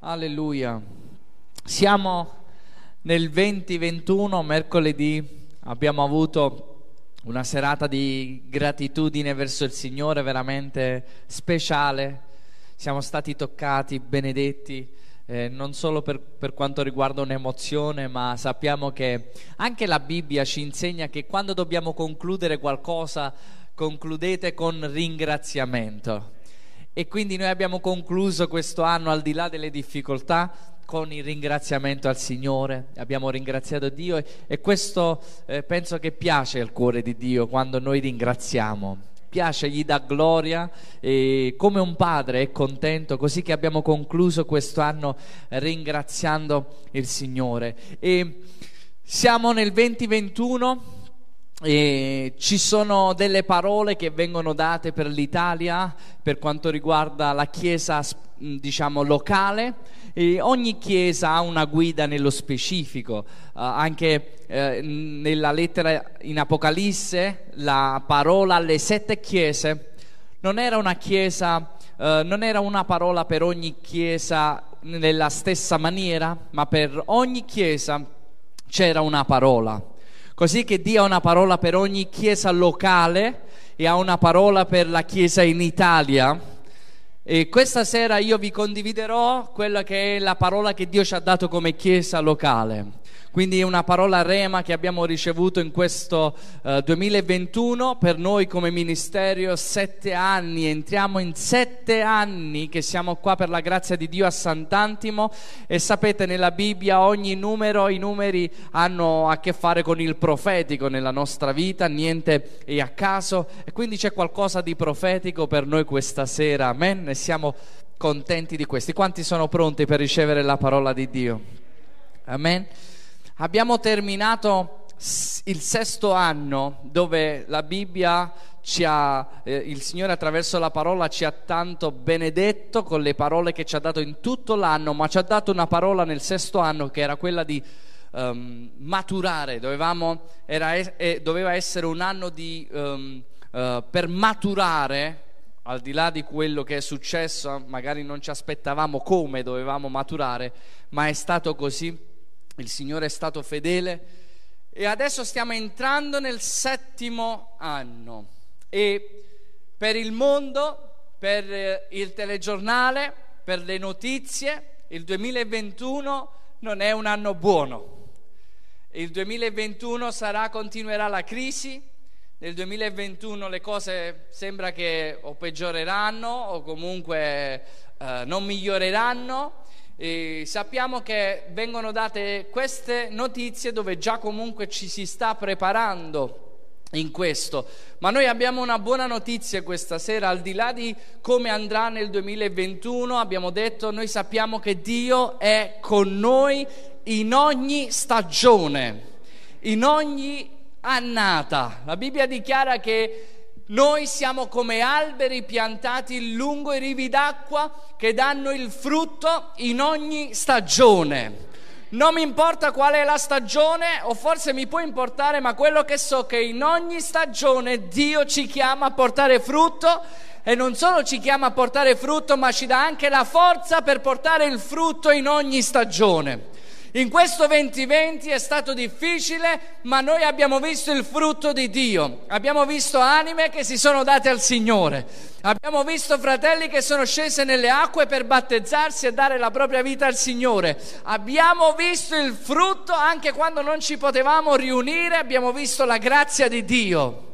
Alleluia. Siamo nel 2021, mercoledì, abbiamo avuto una serata di gratitudine verso il Signore veramente speciale. Siamo stati toccati, benedetti, eh, non solo per, per quanto riguarda un'emozione, ma sappiamo che anche la Bibbia ci insegna che quando dobbiamo concludere qualcosa, concludete con ringraziamento. E quindi noi abbiamo concluso questo anno al di là delle difficoltà con il ringraziamento al Signore, abbiamo ringraziato Dio e, e questo eh, penso che piace al cuore di Dio quando noi ringraziamo. Piace, gli dà gloria e come un padre è contento, così che abbiamo concluso questo anno ringraziando il Signore. E siamo nel 2021 e ci sono delle parole che vengono date per l'Italia per quanto riguarda la chiesa diciamo locale. E ogni chiesa ha una guida nello specifico. Uh, anche uh, nella lettera in Apocalisse la parola alle sette chiese non era una chiesa uh, non era una parola per ogni chiesa nella stessa maniera ma per ogni chiesa c'era una parola Così che Dio ha una parola per ogni chiesa locale e ha una parola per la chiesa in Italia. E questa sera io vi condividerò quella che è la parola che Dio ci ha dato come chiesa locale. Quindi è una parola rema che abbiamo ricevuto in questo uh, 2021 per noi come ministero, sette anni, entriamo in sette anni che siamo qua per la grazia di Dio a Sant'Antimo e sapete nella Bibbia ogni numero, i numeri hanno a che fare con il profetico nella nostra vita, niente è a caso e quindi c'è qualcosa di profetico per noi questa sera, amen, e siamo contenti di questi. Quanti sono pronti per ricevere la parola di Dio? Amen. Abbiamo terminato il sesto anno dove la Bibbia ci ha, eh, il Signore attraverso la parola ci ha tanto benedetto con le parole che ci ha dato in tutto l'anno, ma ci ha dato una parola nel sesto anno che era quella di um, maturare, Dovevamo, era, eh, doveva essere un anno di, um, uh, per maturare al di là di quello che è successo, magari non ci aspettavamo come dovevamo maturare, ma è stato così il Signore è stato fedele e adesso stiamo entrando nel settimo anno e per il mondo, per eh, il telegiornale, per le notizie, il 2021 non è un anno buono. Il 2021 sarà, continuerà la crisi, nel 2021 le cose sembra che o peggioreranno o comunque eh, non miglioreranno e sappiamo che vengono date queste notizie dove già comunque ci si sta preparando in questo. Ma noi abbiamo una buona notizia questa sera, al di là di come andrà nel 2021, abbiamo detto, noi sappiamo che Dio è con noi in ogni stagione, in ogni annata. La Bibbia dichiara che noi siamo come alberi piantati lungo i rivi d'acqua che danno il frutto in ogni stagione. Non mi importa qual è la stagione, o forse mi può importare, ma quello che so è che in ogni stagione Dio ci chiama a portare frutto e non solo ci chiama a portare frutto, ma ci dà anche la forza per portare il frutto in ogni stagione. In questo 2020 è stato difficile, ma noi abbiamo visto il frutto di Dio. Abbiamo visto anime che si sono date al Signore. Abbiamo visto fratelli che sono scesi nelle acque per battezzarsi e dare la propria vita al Signore. Abbiamo visto il frutto anche quando non ci potevamo riunire, abbiamo visto la grazia di Dio.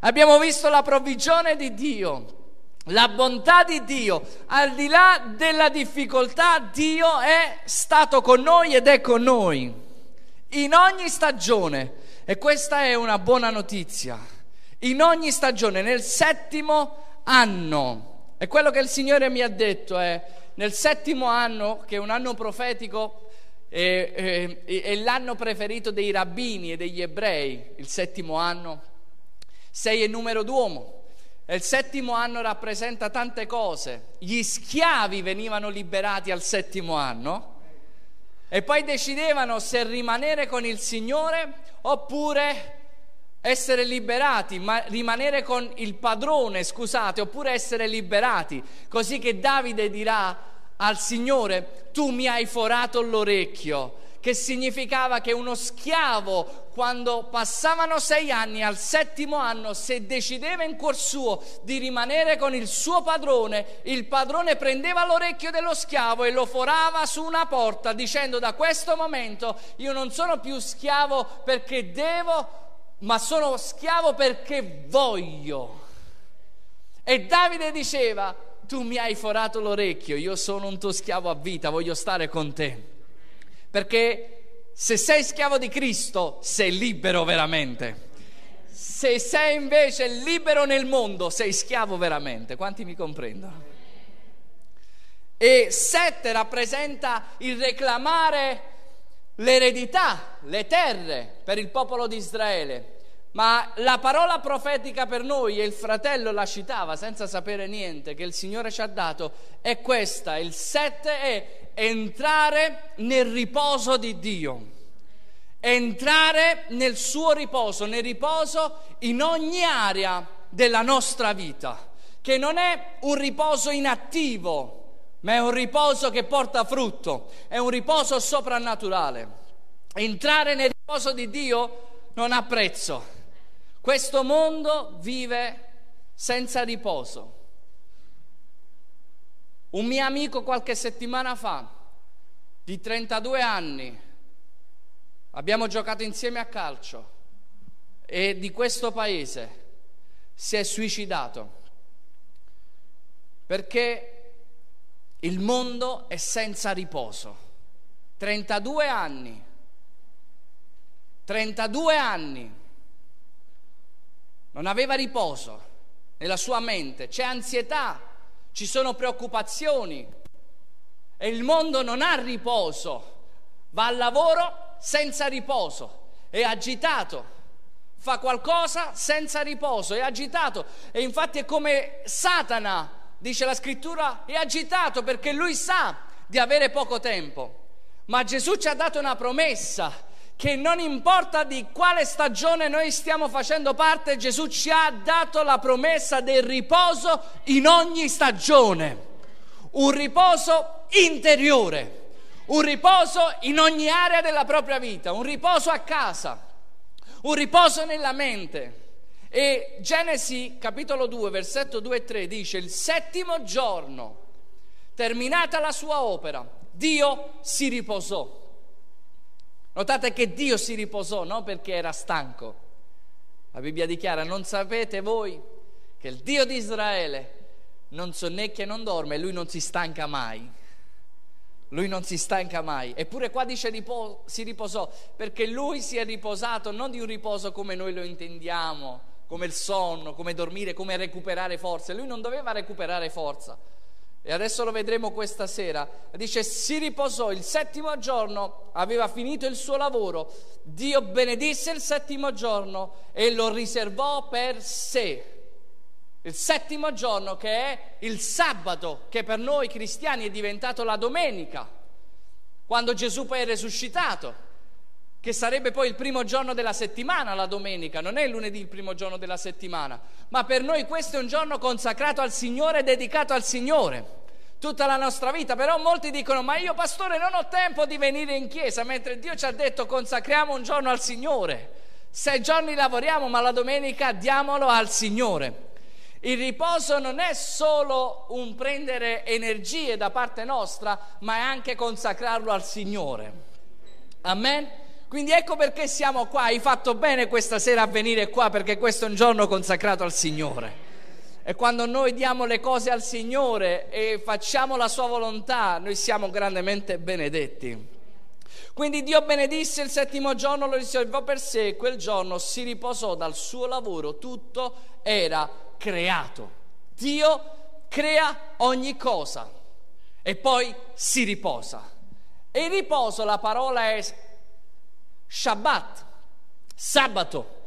Abbiamo visto la provvigione di Dio. La bontà di Dio, al di là della difficoltà, Dio è stato con noi ed è con noi in ogni stagione. E questa è una buona notizia. In ogni stagione, nel settimo anno. E quello che il Signore mi ha detto è, nel settimo anno, che è un anno profetico, è, è, è l'anno preferito dei rabbini e degli ebrei, il settimo anno, sei è numero d'uomo e il settimo anno rappresenta tante cose. Gli schiavi venivano liberati al settimo anno e poi decidevano se rimanere con il Signore oppure essere liberati, ma rimanere con il padrone, scusate, oppure essere liberati, così che Davide dirà al Signore, tu mi hai forato l'orecchio, che significava che uno schiavo, quando passavano sei anni, al settimo anno, se decideva in cuor suo di rimanere con il suo padrone, il padrone prendeva l'orecchio dello schiavo e lo forava su una porta, dicendo da questo momento io non sono più schiavo perché devo, ma sono schiavo perché voglio. E Davide diceva, tu mi hai forato l'orecchio, io sono un tuo schiavo a vita, voglio stare con te. Perché se sei schiavo di Cristo, sei libero veramente. Se sei invece libero nel mondo, sei schiavo veramente. Quanti mi comprendono? E sette rappresenta il reclamare l'eredità, le terre per il popolo di Israele. Ma la parola profetica per noi, e il fratello la citava senza sapere niente, che il Signore ci ha dato, è questa. Il sette è entrare nel riposo di Dio, entrare nel suo riposo, nel riposo in ogni area della nostra vita, che non è un riposo inattivo, ma è un riposo che porta frutto, è un riposo soprannaturale. Entrare nel riposo di Dio non ha prezzo. Questo mondo vive senza riposo. Un mio amico qualche settimana fa, di 32 anni, abbiamo giocato insieme a calcio e di questo paese si è suicidato perché il mondo è senza riposo. 32 anni. 32 anni. Non aveva riposo. Nella sua mente, c'è ansietà ci sono preoccupazioni. E il mondo non ha riposo, va al lavoro senza riposo, è agitato, fa qualcosa senza riposo, è agitato. E infatti è come Satana, dice la scrittura, è agitato perché lui sa di avere poco tempo. Ma Gesù ci ha dato una promessa che non importa di quale stagione noi stiamo facendo parte, Gesù ci ha dato la promessa del riposo in ogni stagione, un riposo interiore, un riposo in ogni area della propria vita, un riposo a casa, un riposo nella mente. E Genesi capitolo 2, versetto 2 e 3 dice, il settimo giorno, terminata la sua opera, Dio si riposò. Notate che Dio si riposò non perché era stanco. La Bibbia dichiara, non sapete voi che il Dio di Israele non sonnecchia e non dorme lui non si stanca mai. Lui non si stanca mai. Eppure qua dice ripo- si riposò perché lui si è riposato non di un riposo come noi lo intendiamo, come il sonno, come dormire, come recuperare forze. Lui non doveva recuperare forza e adesso lo vedremo questa sera, dice si riposò il settimo giorno, aveva finito il suo lavoro, Dio benedisse il settimo giorno e lo riservò per sé. Il settimo giorno che è il sabato, che per noi cristiani è diventato la domenica, quando Gesù poi è risuscitato, che sarebbe poi il primo giorno della settimana, la domenica, non è il lunedì il primo giorno della settimana, ma per noi questo è un giorno consacrato al Signore, dedicato al Signore tutta la nostra vita, però molti dicono ma io pastore non ho tempo di venire in chiesa, mentre Dio ci ha detto consacriamo un giorno al Signore. Sei giorni lavoriamo, ma la domenica diamolo al Signore. Il riposo non è solo un prendere energie da parte nostra, ma è anche consacrarlo al Signore. Amen? Quindi ecco perché siamo qua. Hai fatto bene questa sera a venire qua perché questo è un giorno consacrato al Signore. E quando noi diamo le cose al Signore e facciamo la sua volontà, noi siamo grandemente benedetti. Quindi Dio benedisse il settimo giorno, lo riservò per sé e quel giorno si riposò dal suo lavoro, tutto era creato. Dio crea ogni cosa e poi si riposa. E il riposo, la parola è Shabbat, sabato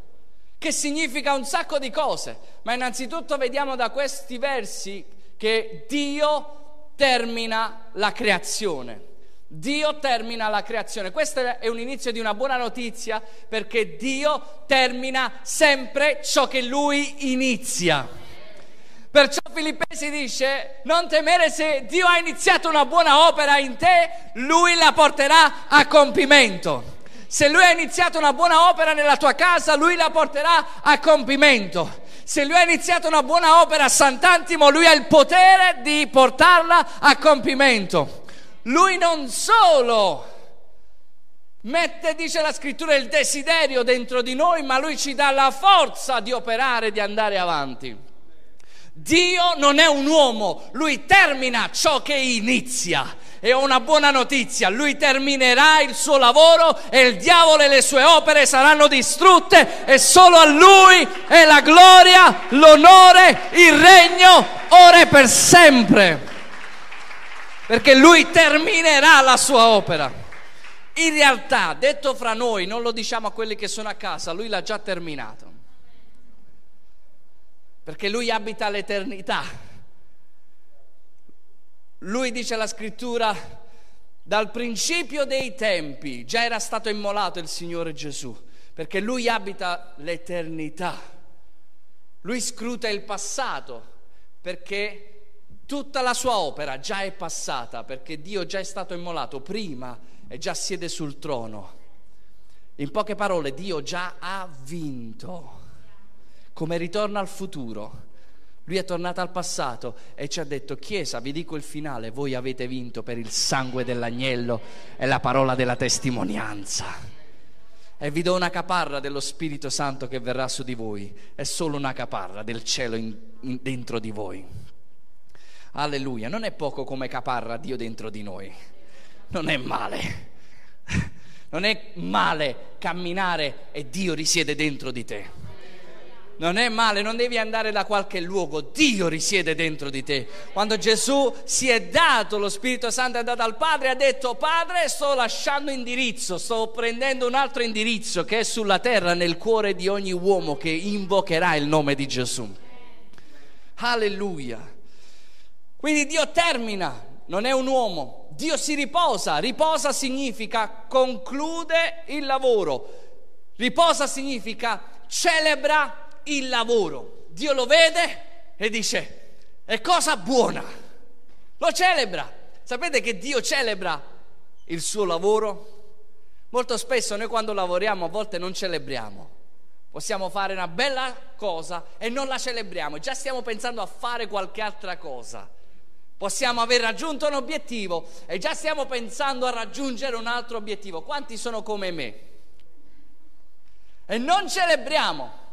che significa un sacco di cose, ma innanzitutto vediamo da questi versi che Dio termina la creazione. Dio termina la creazione. Questo è un inizio di una buona notizia perché Dio termina sempre ciò che Lui inizia. Perciò Filippesi dice, non temere se Dio ha iniziato una buona opera in te, Lui la porterà a compimento. Se Lui ha iniziato una buona opera nella tua casa, Lui la porterà a compimento. Se Lui ha iniziato una buona opera a Sant'Antimo, Lui ha il potere di portarla a compimento. Lui non solo mette, dice la scrittura, il desiderio dentro di noi, ma Lui ci dà la forza di operare, di andare avanti. Dio non è un uomo, lui termina ciò che inizia. E ho una buona notizia, lui terminerà il suo lavoro e il diavolo e le sue opere saranno distrutte e solo a lui è la gloria, l'onore, il regno, ora e per sempre. Perché lui terminerà la sua opera. In realtà, detto fra noi, non lo diciamo a quelli che sono a casa, lui l'ha già terminato perché lui abita l'eternità. Lui dice la scrittura, dal principio dei tempi già era stato immolato il Signore Gesù, perché lui abita l'eternità. Lui scruta il passato, perché tutta la sua opera già è passata, perché Dio già è stato immolato prima e già siede sul trono. In poche parole, Dio già ha vinto come ritorna al futuro. Lui è tornato al passato e ci ha detto, Chiesa, vi dico il finale, voi avete vinto per il sangue dell'agnello e la parola della testimonianza. E vi do una caparra dello Spirito Santo che verrà su di voi, è solo una caparra del cielo in, in, dentro di voi. Alleluia, non è poco come caparra Dio dentro di noi, non è male. Non è male camminare e Dio risiede dentro di te non è male, non devi andare da qualche luogo, Dio risiede dentro di te. Quando Gesù si è dato, lo Spirito Santo è andato al Padre ha detto, Padre, sto lasciando indirizzo, sto prendendo un altro indirizzo che è sulla terra, nel cuore di ogni uomo che invocherà il nome di Gesù. Alleluia. Quindi Dio termina, non è un uomo, Dio si riposa, riposa significa conclude il lavoro, riposa significa celebra il lavoro. Dio lo vede e dice, è cosa buona. Lo celebra. Sapete che Dio celebra il suo lavoro? Molto spesso noi quando lavoriamo a volte non celebriamo. Possiamo fare una bella cosa e non la celebriamo, già stiamo pensando a fare qualche altra cosa. Possiamo aver raggiunto un obiettivo e già stiamo pensando a raggiungere un altro obiettivo. Quanti sono come me? E non celebriamo.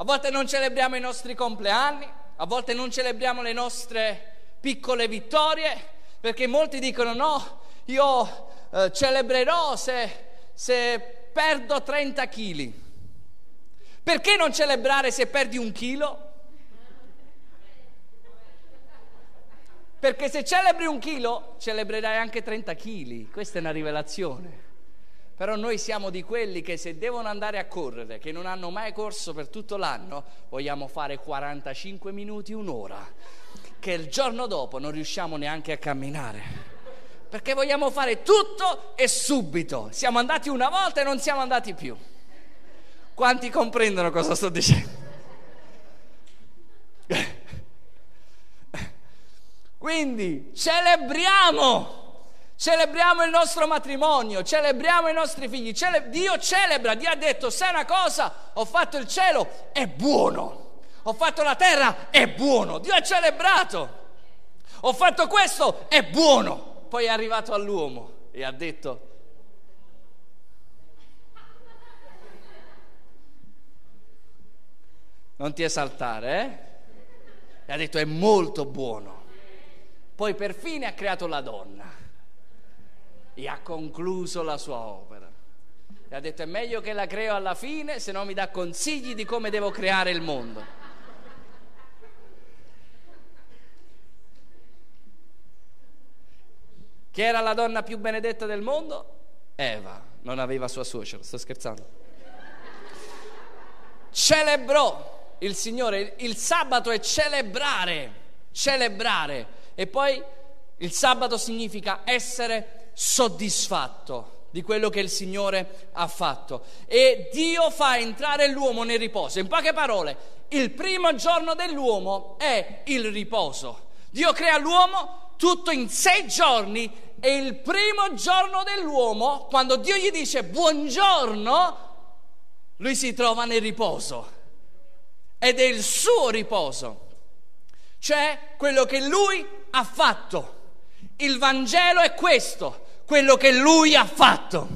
A volte non celebriamo i nostri compleanni, a volte non celebriamo le nostre piccole vittorie, perché molti dicono no, io eh, celebrerò se, se perdo 30 kg. Perché non celebrare se perdi un chilo? Perché se celebri un chilo, celebrerai anche 30 kg. Questa è una rivelazione. Però noi siamo di quelli che se devono andare a correre, che non hanno mai corso per tutto l'anno, vogliamo fare 45 minuti, un'ora, che il giorno dopo non riusciamo neanche a camminare. Perché vogliamo fare tutto e subito. Siamo andati una volta e non siamo andati più. Quanti comprendono cosa sto dicendo? Quindi celebriamo celebriamo il nostro matrimonio, celebriamo i nostri figli, cele- Dio celebra, Dio ha detto, sai una cosa, ho fatto il cielo, è buono, ho fatto la terra, è buono, Dio ha celebrato, ho fatto questo, è buono, poi è arrivato all'uomo e ha detto, non ti esaltare, eh? E ha detto è molto buono. Poi per fine ha creato la donna e ha concluso la sua opera. E ha detto è meglio che la creo alla fine, se no mi dà consigli di come devo creare il mondo. Chi era la donna più benedetta del mondo? Eva, non aveva sua suocera, sto scherzando. Celebrò il Signore, il sabato è celebrare, celebrare. E poi il sabato significa essere soddisfatto. di quello che il Signore ha fatto. E Dio fa entrare l'uomo nel riposo. In poche parole, il primo giorno dell'uomo è il riposo. Dio crea l'uomo tutto in sei giorni e il primo giorno dell'uomo, quando Dio gli dice buongiorno, lui si trova nel riposo. Ed è il suo riposo, cioè quello che lui ha fatto. Il Vangelo è questo, quello che lui ha fatto.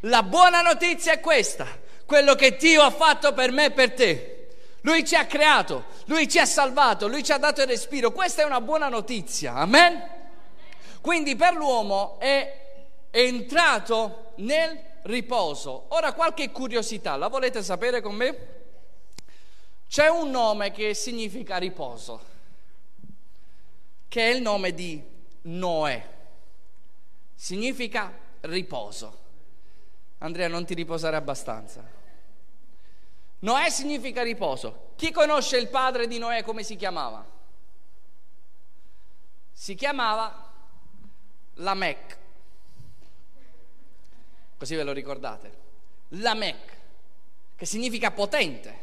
La buona notizia è questa, quello che Dio ha fatto per me e per te. Lui ci ha creato, lui ci ha salvato, lui ci ha dato il respiro. Questa è una buona notizia, amen? Quindi per l'uomo è entrato nel riposo. Ora qualche curiosità, la volete sapere con me? C'è un nome che significa riposo, che è il nome di Noè. Significa riposo. Andrea, non ti riposare abbastanza. Noè significa riposo. Chi conosce il padre di Noè come si chiamava? Si chiamava Lamech. Così ve lo ricordate? Lamech, che significa potente.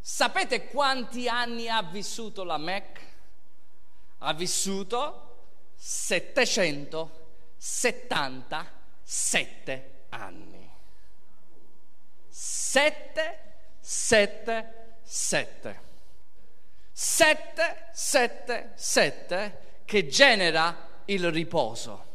Sapete quanti anni ha vissuto Lamech? Ha vissuto 777 anni. 7 7, 7. 7, 7, 7 che genera il riposo.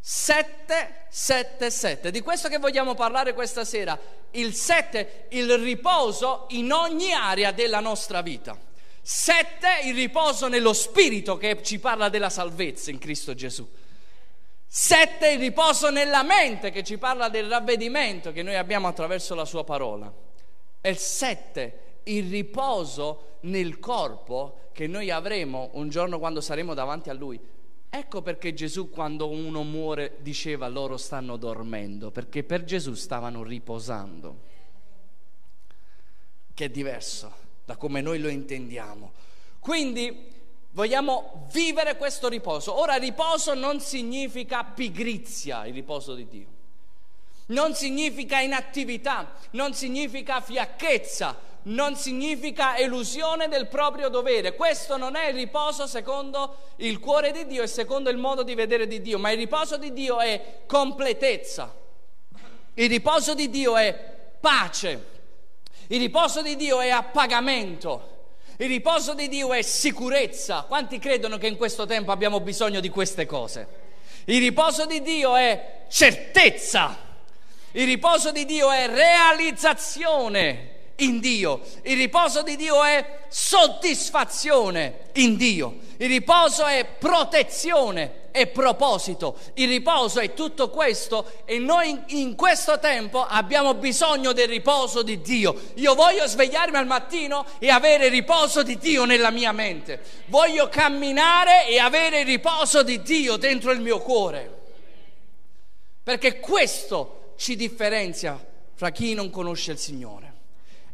7, 7, 7. Di questo che vogliamo parlare questa sera. Il 7, il riposo in ogni area della nostra vita. 7, il riposo nello spirito che ci parla della salvezza in Cristo Gesù. Sette, il riposo nella mente che ci parla del ravvedimento che noi abbiamo attraverso la sua parola. E sette, il riposo nel corpo che noi avremo un giorno quando saremo davanti a Lui. Ecco perché Gesù quando uno muore diceva loro stanno dormendo, perché per Gesù stavano riposando, che è diverso da come noi lo intendiamo. Quindi Vogliamo vivere questo riposo. Ora riposo non significa pigrizia, il riposo di Dio. Non significa inattività, non significa fiacchezza, non significa elusione del proprio dovere. Questo non è il riposo secondo il cuore di Dio e secondo il modo di vedere di Dio, ma il riposo di Dio è completezza. Il riposo di Dio è pace. Il riposo di Dio è appagamento. Il riposo di Dio è sicurezza. Quanti credono che in questo tempo abbiamo bisogno di queste cose? Il riposo di Dio è certezza. Il riposo di Dio è realizzazione in Dio. Il riposo di Dio è soddisfazione in Dio. Il riposo è protezione e proposito. Il riposo è tutto questo e noi in questo tempo abbiamo bisogno del riposo di Dio. Io voglio svegliarmi al mattino e avere riposo di Dio nella mia mente. Voglio camminare e avere riposo di Dio dentro il mio cuore. Perché questo ci differenzia fra chi non conosce il Signore.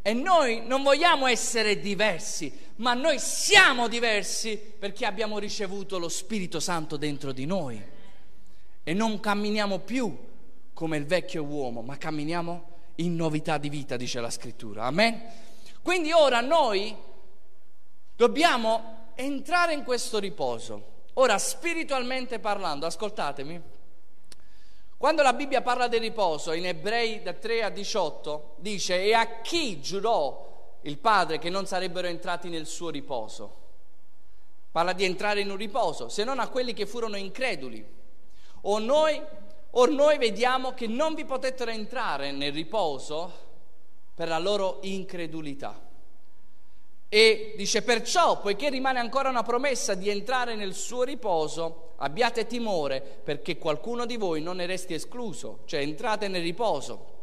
E noi non vogliamo essere diversi, ma noi siamo diversi perché abbiamo ricevuto lo Spirito Santo dentro di noi. E non camminiamo più come il vecchio uomo, ma camminiamo in novità di vita, dice la scrittura. Amen? Quindi ora noi dobbiamo entrare in questo riposo. Ora, spiritualmente parlando, ascoltatemi, quando la Bibbia parla del riposo, in Ebrei da 3 a 18, dice, e a chi giurò il Padre che non sarebbero entrati nel suo riposo? Parla di entrare in un riposo, se non a quelli che furono increduli. O noi, or noi vediamo che non vi potettero entrare nel riposo per la loro incredulità. E dice perciò, poiché rimane ancora una promessa di entrare nel suo riposo, abbiate timore perché qualcuno di voi non ne resti escluso, cioè entrate nel riposo.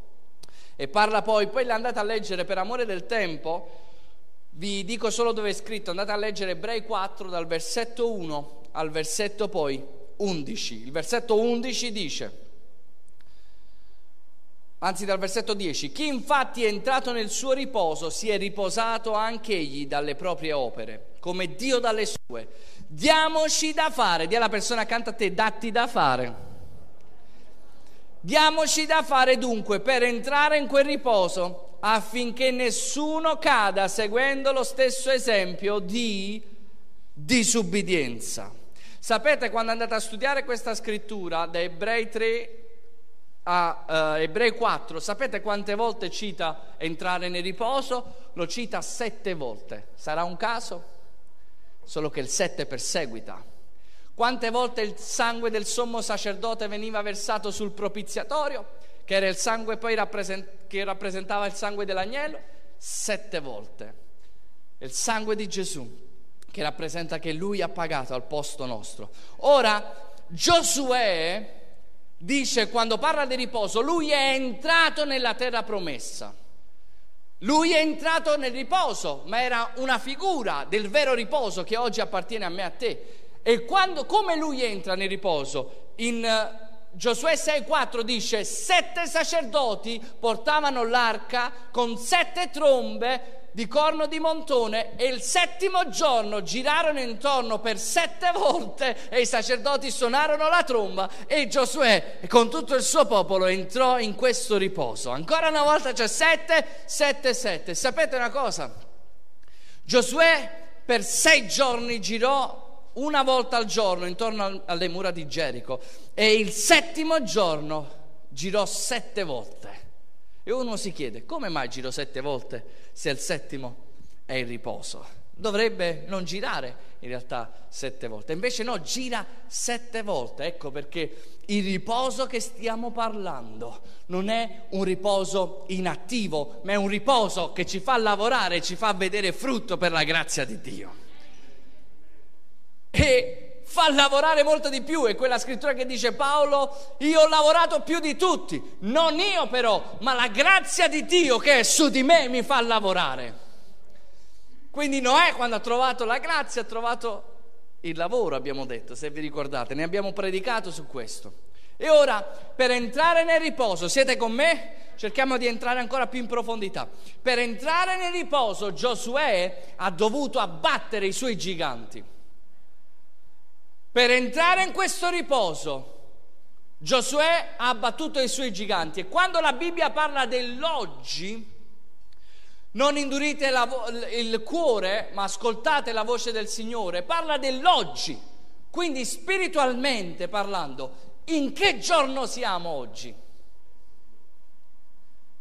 E parla poi, poi andate a leggere per amore del tempo, vi dico solo dove è scritto, andate a leggere Ebrei 4 dal versetto 1 al versetto poi 11. Il versetto 11 dice, anzi dal versetto 10, chi infatti è entrato nel suo riposo si è riposato anche egli dalle proprie opere, come Dio dalle sue. Diamoci da fare, di alla persona accanto a te, datti da fare. Diamoci da fare dunque per entrare in quel riposo affinché nessuno cada seguendo lo stesso esempio di disubbidienza. Sapete quando andate a studiare questa scrittura da Ebrei 3 a uh, Ebrei 4, sapete quante volte cita entrare nel riposo? Lo cita sette volte. Sarà un caso? Solo che il sette perseguita. Quante volte il sangue del sommo sacerdote veniva versato sul propiziatorio, che era il sangue poi rappresent- che rappresentava il sangue dell'agnello? Sette volte. Il sangue di Gesù, che rappresenta che lui ha pagato al posto nostro. Ora, Giosuè dice quando parla di riposo, lui è entrato nella terra promessa. Lui è entrato nel riposo, ma era una figura del vero riposo che oggi appartiene a me e a te. E quando, come lui entra nel riposo? In uh, Giosuè 6,4 dice: Sette sacerdoti portavano l'arca con sette trombe di corno di montone e il settimo giorno girarono intorno per sette volte e i sacerdoti suonarono la tromba e Giosuè con tutto il suo popolo entrò in questo riposo. Ancora una volta c'è sette, sette, sette. Sapete una cosa? Giosuè per sei giorni girò una volta al giorno intorno alle mura di Gerico e il settimo giorno girò sette volte. E uno si chiede, come mai giro sette volte se il settimo è il riposo? Dovrebbe non girare in realtà sette volte, invece no, gira sette volte. Ecco perché il riposo che stiamo parlando non è un riposo inattivo, ma è un riposo che ci fa lavorare, ci fa vedere frutto per la grazia di Dio. E fa lavorare molto di più. È quella scrittura che dice Paolo, io ho lavorato più di tutti, non io però, ma la grazia di Dio che è su di me mi fa lavorare. Quindi Noè quando ha trovato la grazia ha trovato il lavoro, abbiamo detto, se vi ricordate, ne abbiamo predicato su questo. E ora, per entrare nel riposo, siete con me? Cerchiamo di entrare ancora più in profondità. Per entrare nel riposo, Giosuè ha dovuto abbattere i suoi giganti. Per entrare in questo riposo, Giosuè ha abbattuto i suoi giganti e quando la Bibbia parla dell'oggi, non indurite la, il cuore, ma ascoltate la voce del Signore, parla dell'oggi. Quindi spiritualmente parlando, in che giorno siamo oggi?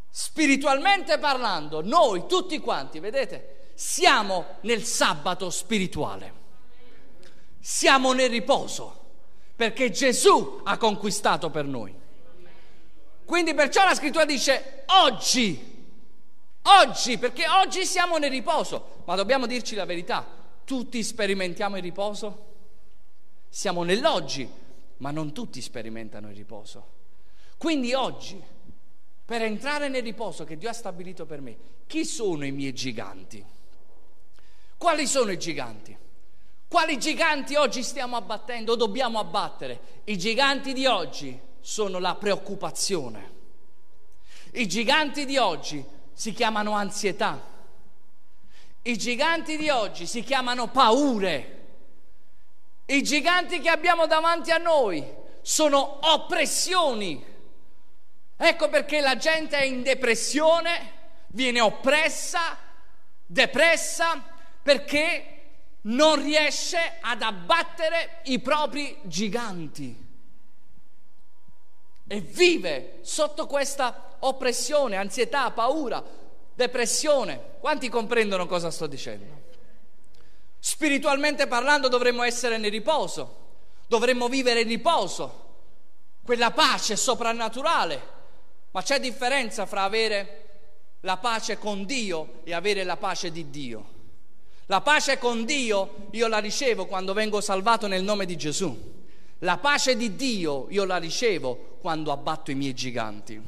Spiritualmente parlando, noi tutti quanti, vedete, siamo nel sabato spirituale siamo nel riposo, perché Gesù ha conquistato per noi. Quindi perciò la scrittura dice oggi, oggi, perché oggi siamo nel riposo, ma dobbiamo dirci la verità, tutti sperimentiamo il riposo? Siamo nell'oggi, ma non tutti sperimentano il riposo. Quindi oggi, per entrare nel riposo che Dio ha stabilito per me, chi sono i miei giganti? Quali sono i giganti? Quali giganti oggi stiamo abbattendo o dobbiamo abbattere? I giganti di oggi sono la preoccupazione. I giganti di oggi si chiamano ansietà. I giganti di oggi si chiamano paure. I giganti che abbiamo davanti a noi sono oppressioni. Ecco perché la gente è in depressione, viene oppressa, depressa, perché non riesce ad abbattere i propri giganti e vive sotto questa oppressione, ansietà, paura, depressione. Quanti comprendono cosa sto dicendo? Spiritualmente parlando dovremmo essere nel riposo, dovremmo vivere in riposo, quella pace soprannaturale, ma c'è differenza fra avere la pace con Dio e avere la pace di Dio. La pace con Dio io la ricevo quando vengo salvato nel nome di Gesù. La pace di Dio io la ricevo quando abbatto i miei giganti.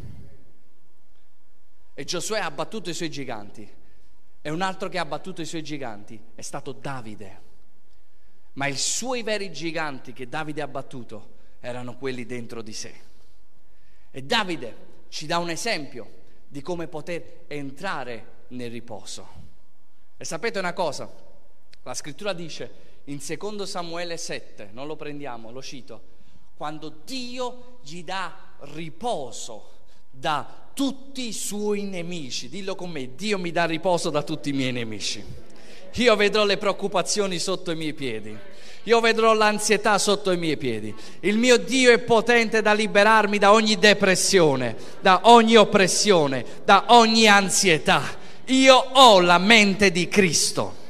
E Giosuè ha abbattuto i suoi giganti. E un altro che ha abbattuto i suoi giganti è stato Davide. Ma i suoi veri giganti che Davide ha abbattuto erano quelli dentro di sé. E Davide ci dà un esempio di come poter entrare nel riposo. E sapete una cosa? La scrittura dice in secondo Samuele 7, non lo prendiamo, lo cito, quando Dio gli dà riposo da tutti i suoi nemici. Dillo con me, Dio mi dà riposo da tutti i miei nemici. Io vedrò le preoccupazioni sotto i miei piedi. Io vedrò l'ansietà sotto i miei piedi. Il mio Dio è potente da liberarmi da ogni depressione, da ogni oppressione, da ogni ansietà. Io ho la mente di Cristo.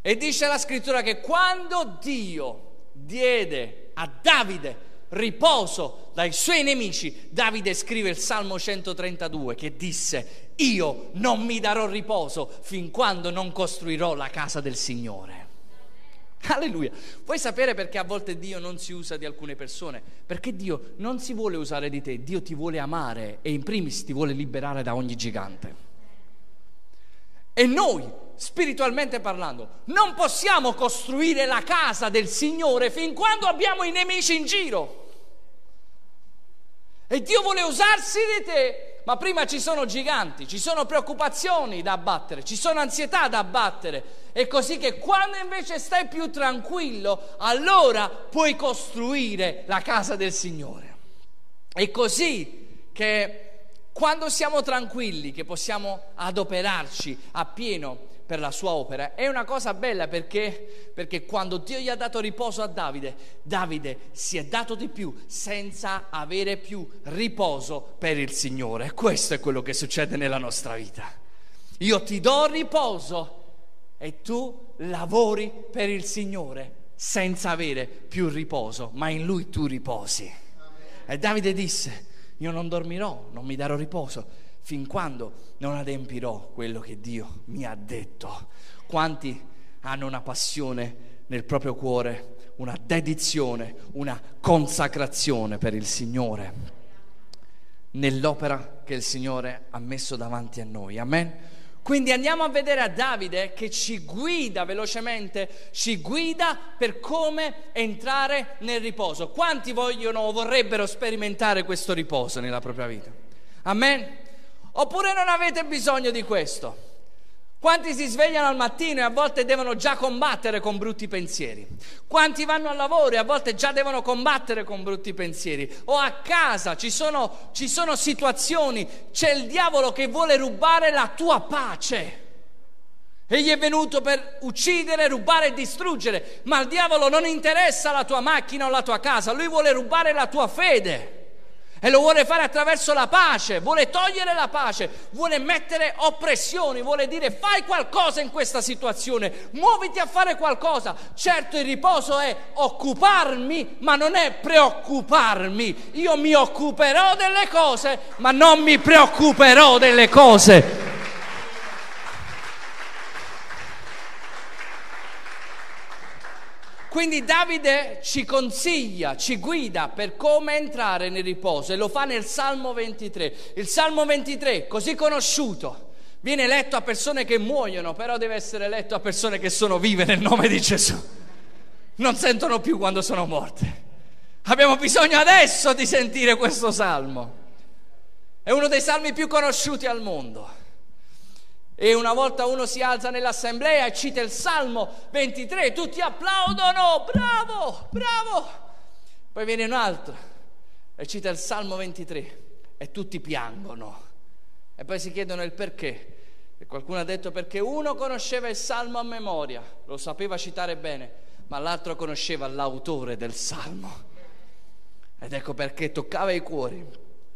E dice la scrittura che quando Dio diede a Davide riposo dai suoi nemici, Davide scrive il Salmo 132 che disse, io non mi darò riposo fin quando non costruirò la casa del Signore. Alleluia. Vuoi sapere perché a volte Dio non si usa di alcune persone? Perché Dio non si vuole usare di te, Dio ti vuole amare e in primis ti vuole liberare da ogni gigante. E noi, spiritualmente parlando, non possiamo costruire la casa del Signore fin quando abbiamo i nemici in giro. E Dio vuole usarsi di te, ma prima ci sono giganti, ci sono preoccupazioni da abbattere, ci sono ansietà da abbattere. È così che quando invece stai più tranquillo, allora puoi costruire la casa del Signore. È così che quando siamo tranquilli, che possiamo adoperarci appieno per la sua opera, è una cosa bella perché, perché quando Dio gli ha dato riposo a Davide, Davide si è dato di più senza avere più riposo per il Signore. Questo è quello che succede nella nostra vita. Io ti do riposo e tu lavori per il Signore senza avere più riposo, ma in Lui tu riposi. E Davide disse, io non dormirò, non mi darò riposo fin quando non adempirò quello che Dio mi ha detto. Quanti hanno una passione nel proprio cuore, una dedizione, una consacrazione per il Signore, nell'opera che il Signore ha messo davanti a noi. Amen. Quindi andiamo a vedere a Davide che ci guida velocemente, ci guida per come entrare nel riposo. Quanti vogliono o vorrebbero sperimentare questo riposo nella propria vita? Amen? Oppure non avete bisogno di questo? Quanti si svegliano al mattino e a volte devono già combattere con brutti pensieri? Quanti vanno al lavoro e a volte già devono combattere con brutti pensieri? O a casa ci sono, ci sono situazioni, c'è il diavolo che vuole rubare la tua pace. Egli è venuto per uccidere, rubare e distruggere, ma al diavolo non interessa la tua macchina o la tua casa, lui vuole rubare la tua fede. E lo vuole fare attraverso la pace, vuole togliere la pace, vuole mettere oppressioni, vuole dire fai qualcosa in questa situazione, muoviti a fare qualcosa. Certo il riposo è occuparmi, ma non è preoccuparmi. Io mi occuperò delle cose, ma non mi preoccuperò delle cose. Quindi Davide ci consiglia, ci guida per come entrare nel riposo e lo fa nel Salmo 23. Il Salmo 23, così conosciuto, viene letto a persone che muoiono, però deve essere letto a persone che sono vive nel nome di Gesù. Non sentono più quando sono morte. Abbiamo bisogno adesso di sentire questo salmo. È uno dei salmi più conosciuti al mondo. E una volta uno si alza nell'assemblea e cita il Salmo 23, tutti applaudono, bravo, bravo. Poi viene un altro e cita il Salmo 23 e tutti piangono. E poi si chiedono il perché. E qualcuno ha detto perché uno conosceva il Salmo a memoria, lo sapeva citare bene, ma l'altro conosceva l'autore del Salmo. Ed ecco perché toccava i cuori.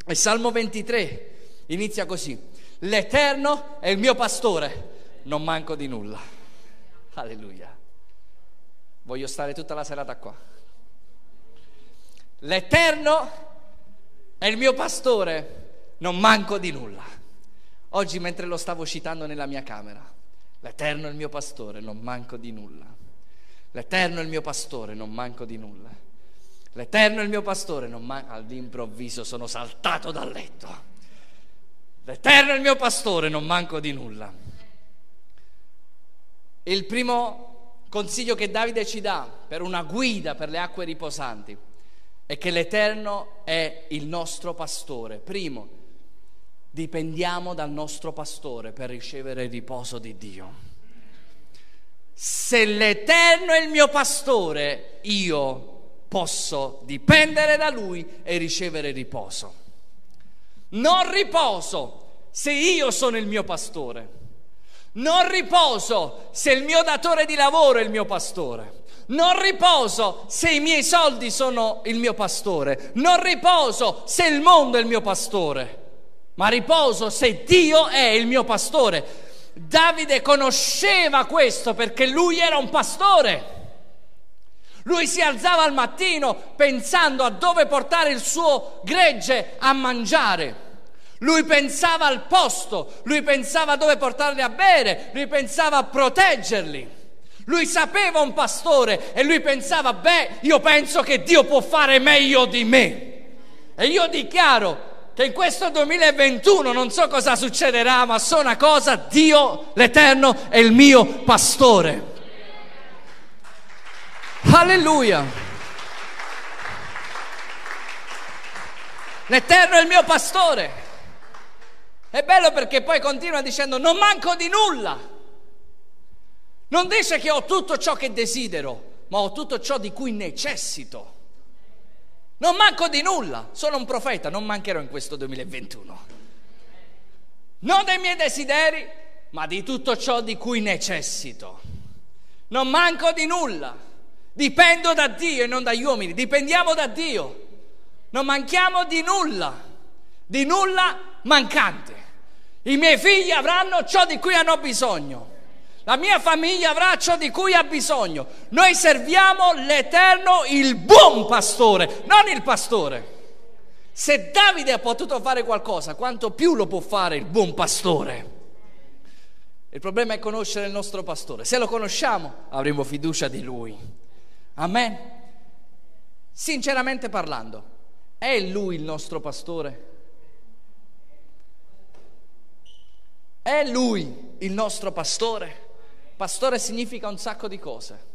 Il Salmo 23 inizia così. L'Eterno è il mio pastore, non manco di nulla. Alleluia. Voglio stare tutta la serata qua. L'Eterno è il mio pastore, non manco di nulla. Oggi mentre lo stavo citando nella mia camera, l'Eterno è il mio pastore, non manco di nulla. L'Eterno è il mio pastore, non manco di nulla. L'Eterno è il mio pastore, non manco... All'improvviso sono saltato dal letto. L'Eterno è il mio pastore, non manco di nulla. Il primo consiglio che Davide ci dà per una guida per le acque riposanti è che l'Eterno è il nostro pastore. Primo, dipendiamo dal nostro pastore per ricevere il riposo di Dio. se l'Eterno è il mio pastore, io posso dipendere da Lui e ricevere riposo. Non riposo se io sono il mio pastore. Non riposo se il mio datore di lavoro è il mio pastore. Non riposo se i miei soldi sono il mio pastore. Non riposo se il mondo è il mio pastore. Ma riposo se Dio è il mio pastore. Davide conosceva questo perché lui era un pastore. Lui si alzava al mattino pensando a dove portare il suo gregge a mangiare. Lui pensava al posto, lui pensava a dove portarli a bere, lui pensava a proteggerli. Lui sapeva un pastore e lui pensava, beh, io penso che Dio può fare meglio di me. E io dichiaro che in questo 2021 non so cosa succederà, ma so una cosa, Dio l'Eterno è il mio pastore. Alleluia. L'Eterno è il mio pastore. È bello perché poi continua dicendo non manco di nulla. Non dice che ho tutto ciò che desidero, ma ho tutto ciò di cui necessito. Non manco di nulla, sono un profeta, non mancherò in questo 2021. Non dei miei desideri, ma di tutto ciò di cui necessito. Non manco di nulla, dipendo da Dio e non dagli uomini, dipendiamo da Dio. Non manchiamo di nulla, di nulla mancante. I miei figli avranno ciò di cui hanno bisogno. La mia famiglia avrà ciò di cui ha bisogno. Noi serviamo l'Eterno, il buon pastore, non il pastore. Se Davide ha potuto fare qualcosa, quanto più lo può fare il buon pastore? Il problema è conoscere il nostro pastore. Se lo conosciamo, avremo fiducia di lui. Amen. Sinceramente parlando, è lui il nostro pastore? È lui il nostro pastore? Pastore significa un sacco di cose.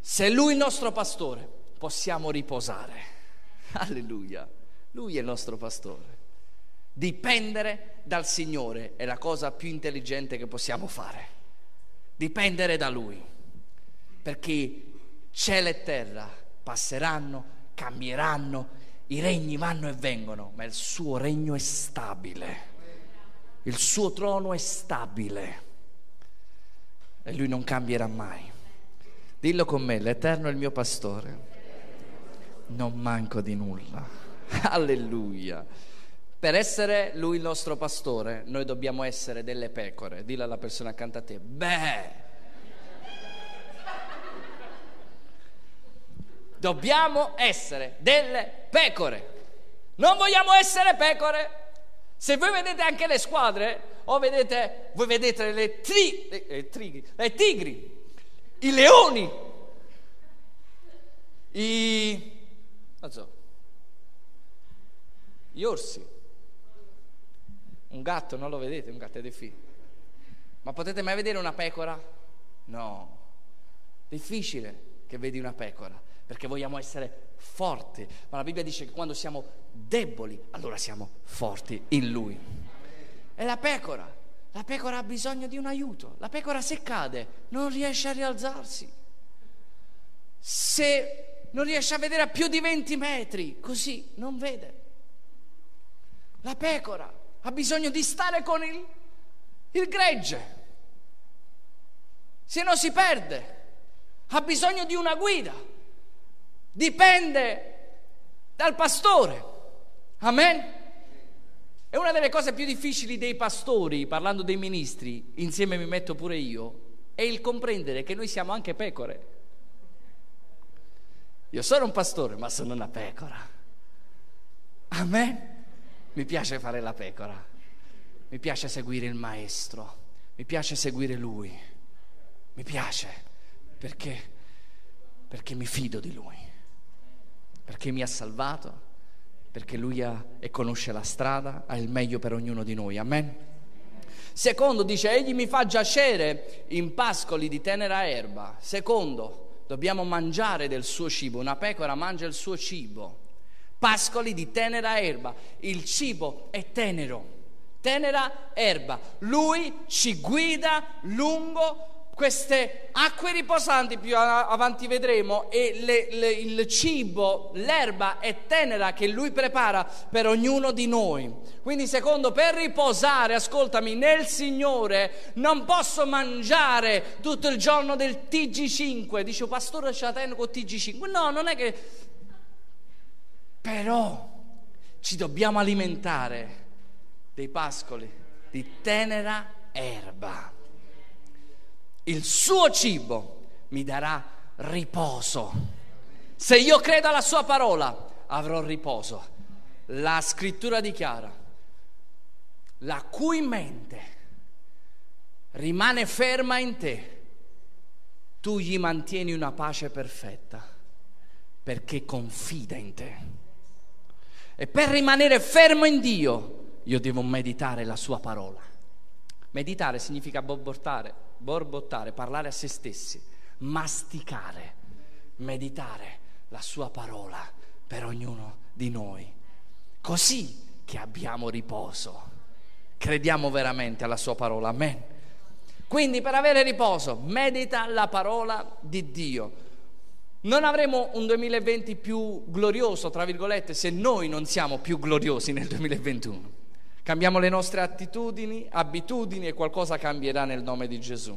Se Lui è il nostro pastore, possiamo riposare. Alleluia. Lui è il nostro pastore. Dipendere dal Signore è la cosa più intelligente che possiamo fare. Dipendere da Lui. Perché cielo e terra passeranno, cambieranno, i regni vanno e vengono, ma il suo regno è stabile. Il suo trono è stabile e lui non cambierà mai. Dillo con me, l'Eterno è il mio pastore, non manco di nulla. Alleluia. Per essere lui il nostro pastore, noi dobbiamo essere delle pecore. Dillo alla persona accanto a te, beh. Dobbiamo essere delle pecore. Non vogliamo essere pecore. Se voi vedete anche le squadre, o vedete, voi vedete le, tri, le, trigri, le tigri, i leoni, i, so, gli orsi. Un gatto non lo vedete, un gatto è difficile. Ma potete mai vedere una pecora? No. Difficile che vedi una pecora, perché vogliamo essere forti. Ma la Bibbia dice che quando siamo deboli, allora siamo forti in Lui. È la pecora. La pecora ha bisogno di un aiuto. La pecora se cade non riesce a rialzarsi. Se non riesce a vedere a più di 20 metri, così non vede. La pecora ha bisogno di stare con il, il gregge. Se no si perde. Ha bisogno di una guida. Dipende dal pastore. Amen. E una delle cose più difficili dei pastori, parlando dei ministri, insieme mi metto pure io, è il comprendere che noi siamo anche pecore. Io sono un pastore, ma sono una pecora. A me mi piace fare la pecora, mi piace seguire il maestro, mi piace seguire lui, mi piace perché, perché mi fido di lui, perché mi ha salvato perché lui ha e conosce la strada, ha il meglio per ognuno di noi. Amen. Secondo, dice, egli mi fa giacere in pascoli di tenera erba. Secondo, dobbiamo mangiare del suo cibo. Una pecora mangia il suo cibo. Pascoli di tenera erba. Il cibo è tenero. tenera erba. Lui ci guida lungo queste acque riposanti, più avanti vedremo, e le, le, il cibo, l'erba è tenera che lui prepara per ognuno di noi. Quindi secondo, per riposare, ascoltami, nel Signore non posso mangiare tutto il giorno del TG5. Dice, pastore, ce la tengo con TG5. No, non è che... Però ci dobbiamo alimentare dei pascoli di tenera erba il suo cibo mi darà riposo. Se io credo alla sua parola, avrò riposo. La scrittura dichiara, la cui mente rimane ferma in te, tu gli mantieni una pace perfetta, perché confida in te. E per rimanere fermo in Dio, io devo meditare la sua parola. Meditare significa borbottare, borbottare, parlare a se stessi, masticare, meditare la sua parola per ognuno di noi. Così che abbiamo riposo. Crediamo veramente alla sua parola. Amen. Quindi per avere riposo, medita la parola di Dio. Non avremo un 2020 più glorioso, tra virgolette, se noi non siamo più gloriosi nel 2021. Cambiamo le nostre attitudini, abitudini e qualcosa cambierà nel nome di Gesù.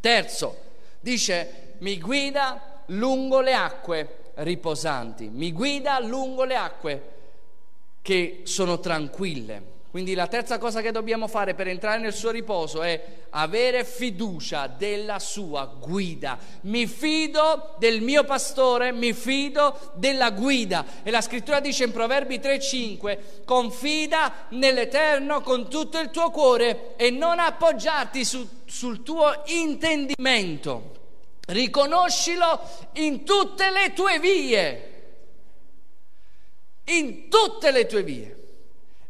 Terzo, dice, mi guida lungo le acque riposanti, mi guida lungo le acque che sono tranquille. Quindi la terza cosa che dobbiamo fare per entrare nel suo riposo è avere fiducia della sua guida. Mi fido del mio pastore, mi fido della guida. E la scrittura dice in Proverbi 3:5, confida nell'Eterno con tutto il tuo cuore e non appoggiarti su, sul tuo intendimento. Riconoscilo in tutte le tue vie. In tutte le tue vie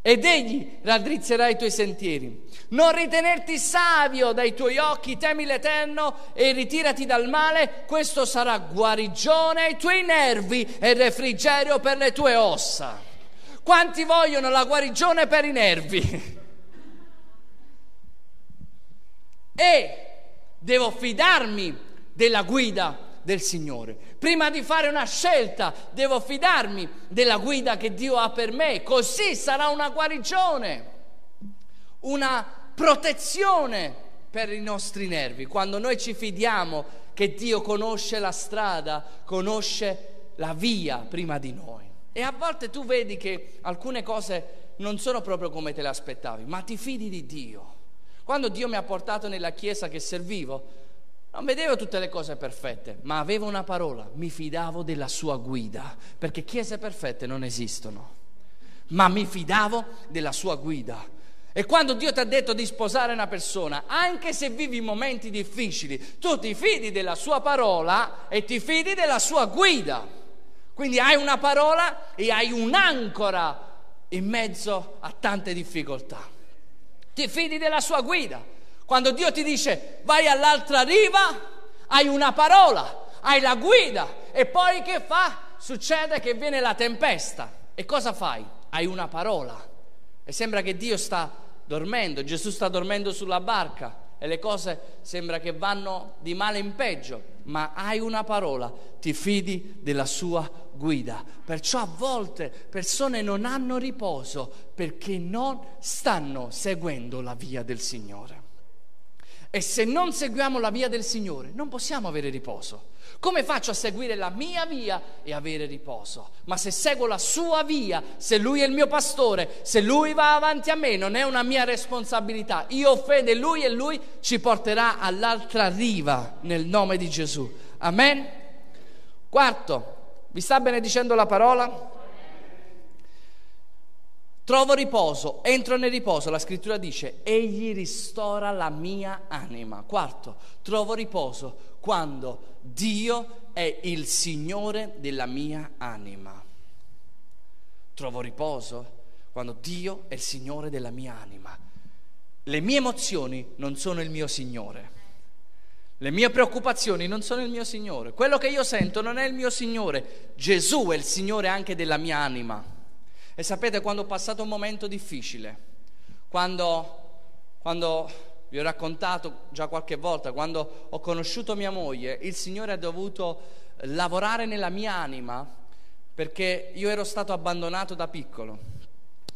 ed egli raddrizzerà i tuoi sentieri. Non ritenerti savio dai tuoi occhi, temi l'Eterno e ritirati dal male, questo sarà guarigione ai tuoi nervi e refrigerio per le tue ossa. Quanti vogliono la guarigione per i nervi? E devo fidarmi della guida del Signore. Prima di fare una scelta devo fidarmi della guida che Dio ha per me, così sarà una guarigione, una protezione per i nostri nervi. Quando noi ci fidiamo che Dio conosce la strada, conosce la via prima di noi. E a volte tu vedi che alcune cose non sono proprio come te le aspettavi, ma ti fidi di Dio. Quando Dio mi ha portato nella chiesa che servivo, non vedevo tutte le cose perfette, ma avevo una parola, mi fidavo della sua guida, perché chiese perfette non esistono, ma mi fidavo della sua guida. E quando Dio ti ha detto di sposare una persona, anche se vivi momenti difficili, tu ti fidi della sua parola e ti fidi della sua guida. Quindi hai una parola e hai un'ancora in mezzo a tante difficoltà. Ti fidi della sua guida. Quando Dio ti dice vai all'altra riva, hai una parola, hai la guida e poi che fa? Succede che viene la tempesta e cosa fai? Hai una parola e sembra che Dio sta dormendo, Gesù sta dormendo sulla barca e le cose sembra che vanno di male in peggio, ma hai una parola, ti fidi della sua guida. Perciò a volte persone non hanno riposo perché non stanno seguendo la via del Signore. E se non seguiamo la via del Signore, non possiamo avere riposo. Come faccio a seguire la mia via e avere riposo? Ma se seguo la sua via, se lui è il mio pastore, se lui va avanti a me, non è una mia responsabilità. Io ho fede in lui e lui ci porterà all'altra riva nel nome di Gesù. Amen. Quarto, vi sta benedicendo la parola? Trovo riposo, entro nel riposo, la scrittura dice, egli ristora la mia anima. Quarto, trovo riposo quando Dio è il Signore della mia anima. Trovo riposo quando Dio è il Signore della mia anima. Le mie emozioni non sono il mio Signore. Le mie preoccupazioni non sono il mio Signore. Quello che io sento non è il mio Signore. Gesù è il Signore anche della mia anima. E sapete quando ho passato un momento difficile, quando, quando vi ho raccontato già qualche volta, quando ho conosciuto mia moglie, il Signore ha dovuto lavorare nella mia anima perché io ero stato abbandonato da piccolo.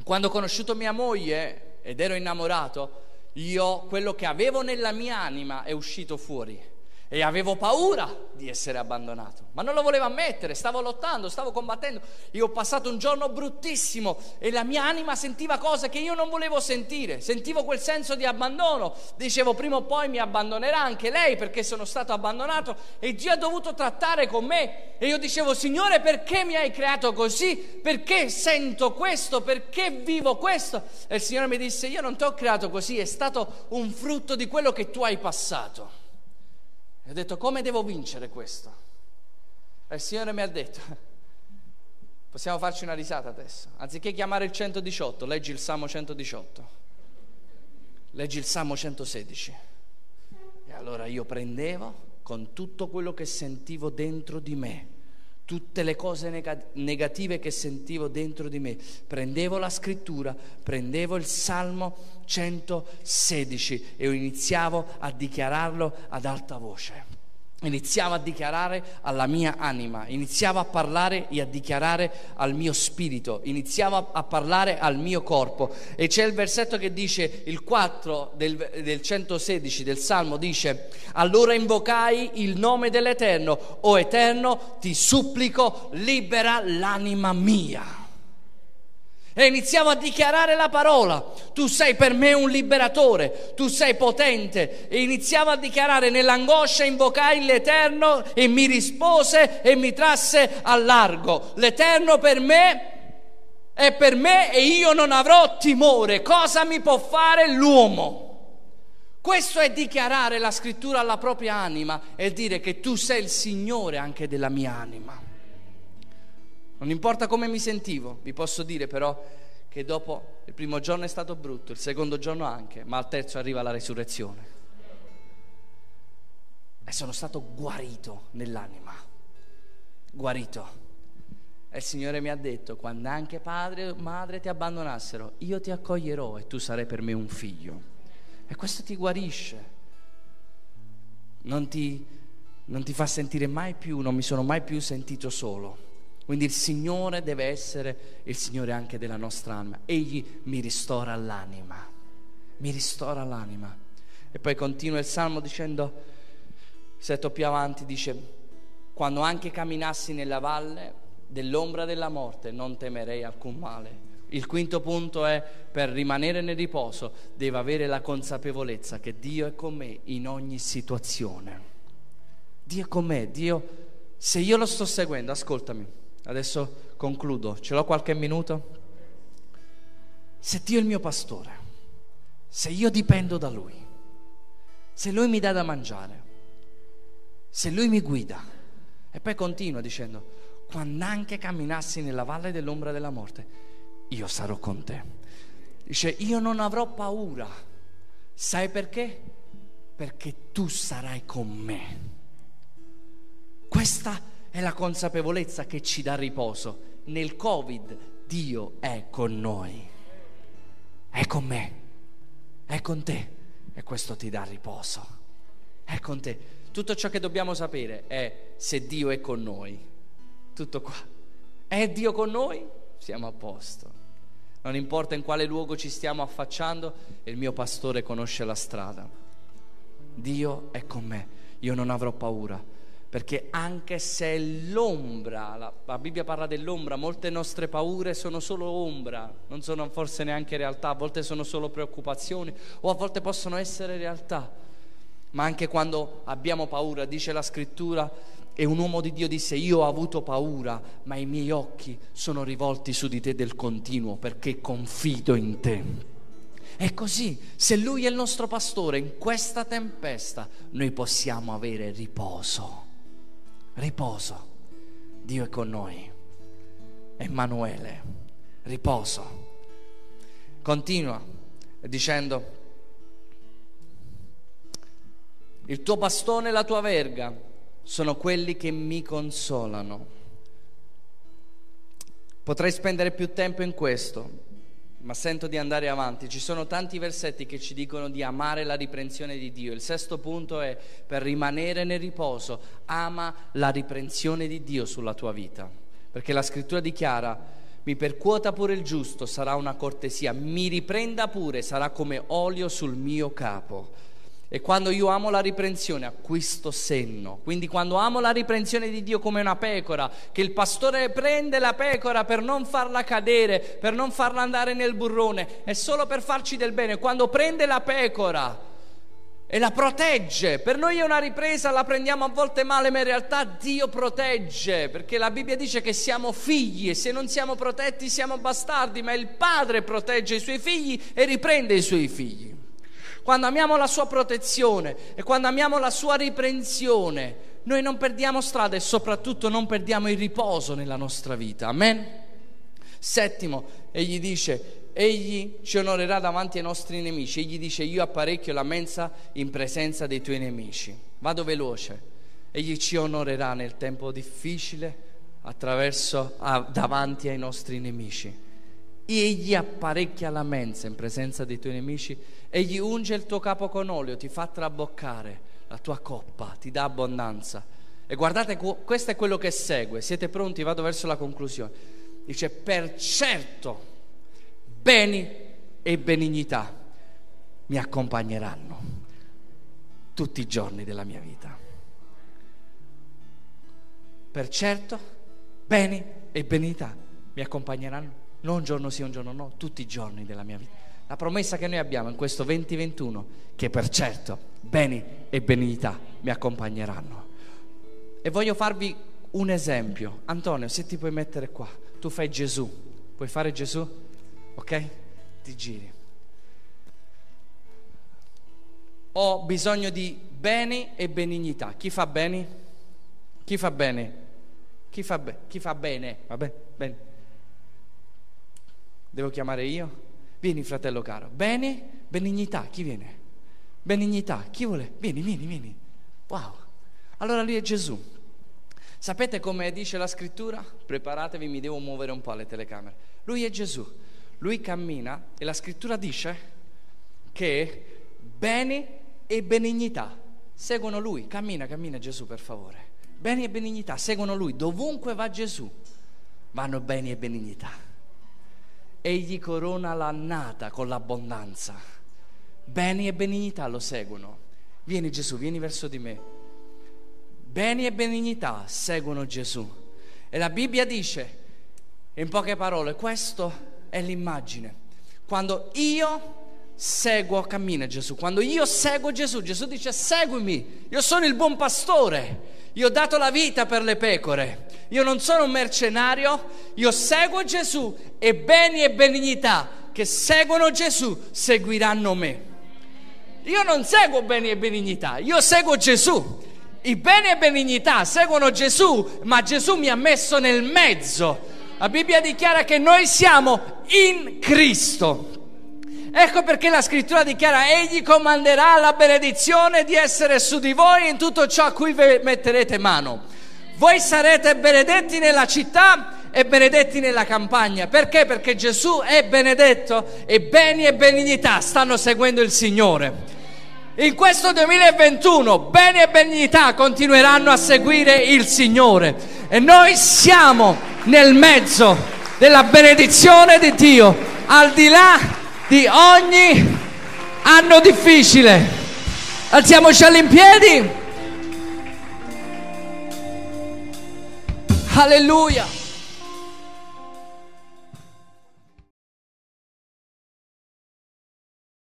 Quando ho conosciuto mia moglie ed ero innamorato, io quello che avevo nella mia anima è uscito fuori e avevo paura di essere abbandonato, ma non lo volevo ammettere, stavo lottando, stavo combattendo. Io ho passato un giorno bruttissimo e la mia anima sentiva cose che io non volevo sentire, sentivo quel senso di abbandono, dicevo prima o poi mi abbandonerà anche lei perché sono stato abbandonato e Dio ha dovuto trattare con me e io dicevo Signore perché mi hai creato così? Perché sento questo? Perché vivo questo? E il Signore mi disse io non ti ho creato così, è stato un frutto di quello che tu hai passato. E ho detto come devo vincere questo? E il Signore mi ha detto, possiamo farci una risata adesso, anziché chiamare il 118, leggi il Salmo 118, leggi il Salmo 116. E allora io prendevo con tutto quello che sentivo dentro di me tutte le cose negative che sentivo dentro di me. Prendevo la scrittura, prendevo il Salmo 116 e iniziavo a dichiararlo ad alta voce iniziavo a dichiarare alla mia anima, iniziavo a parlare e a dichiarare al mio spirito, iniziavo a, parlare al mio corpo. E c'è il versetto che dice, il 4 del, del 116 del Salmo dice, allora invocai il nome dell'Eterno, o Eterno, ti supplico, libera l'anima mia e iniziamo a dichiarare la parola. Tu sei per me un liberatore, tu sei potente. E iniziamo a dichiarare nell'angoscia, invocai l'Eterno e mi rispose e mi trasse a largo. L'Eterno per me è per me e io non avrò timore. Cosa mi può fare l'uomo? Questo è dichiarare la scrittura alla propria anima e dire che tu sei il Signore anche della mia anima. Non importa come mi sentivo, vi posso dire però che dopo il primo giorno è stato brutto, il secondo giorno anche, ma al terzo arriva la resurrezione. E sono stato guarito nell'anima, guarito. E il Signore mi ha detto, quando anche padre e madre ti abbandonassero, io ti accoglierò e tu sarai per me un figlio. E questo ti guarisce. Non ti, non ti fa sentire mai più, non mi sono mai più sentito solo. Quindi il Signore deve essere il Signore anche della nostra anima. Egli mi ristora l'anima, mi ristora l'anima. E poi continua il Salmo dicendo, setto più avanti, dice, quando anche camminassi nella valle dell'ombra della morte non temerei alcun male. Il quinto punto è per rimanere nel riposo devo avere la consapevolezza che Dio è con me in ogni situazione. Dio è con me, Dio, se io lo sto seguendo, ascoltami, Adesso concludo, ce l'ho qualche minuto? Se Dio è il mio pastore, se io dipendo da Lui, se Lui mi dà da mangiare, se Lui mi guida, e poi continua dicendo, quando anche camminassi nella valle dell'ombra della morte, io sarò con te. Dice, io non avrò paura. Sai perché? Perché tu sarai con me. Questa è è la consapevolezza che ci dà riposo. Nel Covid Dio è con noi, è con me, è con te e questo ti dà riposo. È con te. Tutto ciò che dobbiamo sapere è se Dio è con noi. Tutto qua. È Dio con noi? Siamo a posto. Non importa in quale luogo ci stiamo affacciando, il mio pastore conosce la strada. Dio è con me, io non avrò paura perché anche se l'ombra, la, la, Bibbia parla dell'ombra, molte nostre paure sono solo ombra, non sono forse neanche realtà, a volte sono solo preoccupazioni o a volte possono essere realtà. Ma anche quando abbiamo paura, dice la scrittura, e un uomo di Dio disse, io ho avuto paura, ma i miei occhi sono rivolti su di te del continuo perché confido in te. È così, se Lui è il nostro pastore in questa tempesta, noi possiamo avere riposo riposo. Dio è con noi. Emanuele, riposo. Continua dicendo, il tuo bastone e la tua verga sono quelli che mi consolano. Potrei spendere più tempo in questo, ma sento di andare avanti. Ci sono tanti versetti che ci dicono di amare la riprensione di Dio. Il sesto punto è per rimanere nel riposo, ama la riprensione di Dio sulla tua vita. Perché la scrittura dichiara mi percuota pure il giusto, sarà una cortesia, mi riprenda pure, sarà come olio sul mio capo. E quando io amo la riprensione acquisto senno. Quindi quando amo la riprensione di Dio come una pecora, che il pastore prende la pecora per non farla cadere, per non farla andare nel burrone, è solo per farci del bene. Quando prende la pecora e la protegge, per noi è una ripresa, la prendiamo a volte male, ma in realtà Dio protegge, perché la Bibbia dice che siamo figli e se non siamo protetti siamo bastardi, ma il Padre protegge i suoi figli e riprende i suoi figli quando amiamo la sua protezione e quando amiamo la sua riprensione, noi non perdiamo strada e soprattutto non perdiamo il riposo nella nostra vita. Amen. Settimo, egli dice, egli ci onorerà davanti ai nostri nemici. Egli dice, io apparecchio la mensa in presenza dei tuoi nemici. Vado veloce. Egli ci onorerà nel tempo difficile attraverso, ah, davanti ai nostri nemici egli apparecchia la mensa in presenza dei tuoi nemici, egli unge il tuo capo con olio, ti fa traboccare la tua coppa, ti dà abbondanza. E guardate, questo è quello che segue. Siete pronti? Vado verso la conclusione. Dice, per certo, beni e benignità mi accompagneranno tutti i giorni della mia vita. Per certo, beni e benignità mi accompagneranno non un giorno sì, un giorno no, tutti i giorni della mia vita. La promessa che noi abbiamo in questo 2021, che per certo beni e benignità mi accompagneranno. E voglio farvi un esempio. Antonio, se ti puoi mettere qua, tu fai Gesù. Puoi fare Gesù? Ok? Ti giri. Ho bisogno di beni e benignità. Chi fa bene? Chi fa bene? Chi fa, be- chi fa bene? Vabbè, bene. Devo chiamare io? Vieni, fratello caro. Bene, benignità. Chi viene? Benignità. Chi vuole? Vieni, vieni, vieni. Wow. Allora lui è Gesù. Sapete come dice la scrittura? Preparatevi, mi devo muovere un po' alle telecamere. Lui è Gesù. Lui cammina e la scrittura dice che bene e benignità seguono lui. Cammina, cammina Gesù per favore. Beni e benignità seguono lui. Dovunque va Gesù vanno beni e benignità. Egli corona l'annata con l'abbondanza. Beni e benignità lo seguono. Vieni Gesù, vieni verso di me. Beni e benignità seguono Gesù. E la Bibbia dice, in poche parole, questo è l'immagine. Quando io seguo, cammina Gesù. Quando io seguo Gesù, Gesù dice seguimi, io sono il buon pastore. Io ho dato la vita per le pecore. Io non sono un mercenario, io seguo Gesù e beni e benignità che seguono Gesù seguiranno me. Io non seguo beni e benignità, io seguo Gesù. I beni e benignità seguono Gesù, ma Gesù mi ha messo nel mezzo. La Bibbia dichiara che noi siamo in Cristo. Ecco perché la scrittura dichiara, egli comanderà la benedizione di essere su di voi in tutto ciò a cui metterete mano. Voi sarete benedetti nella città e benedetti nella campagna. Perché? Perché Gesù è benedetto e beni e benignità stanno seguendo il Signore. In questo 2021 beni e benignità continueranno a seguire il Signore e noi siamo nel mezzo della benedizione di Dio, al di là di ogni anno difficile. Alziamoci all'impiedi. Alleluia.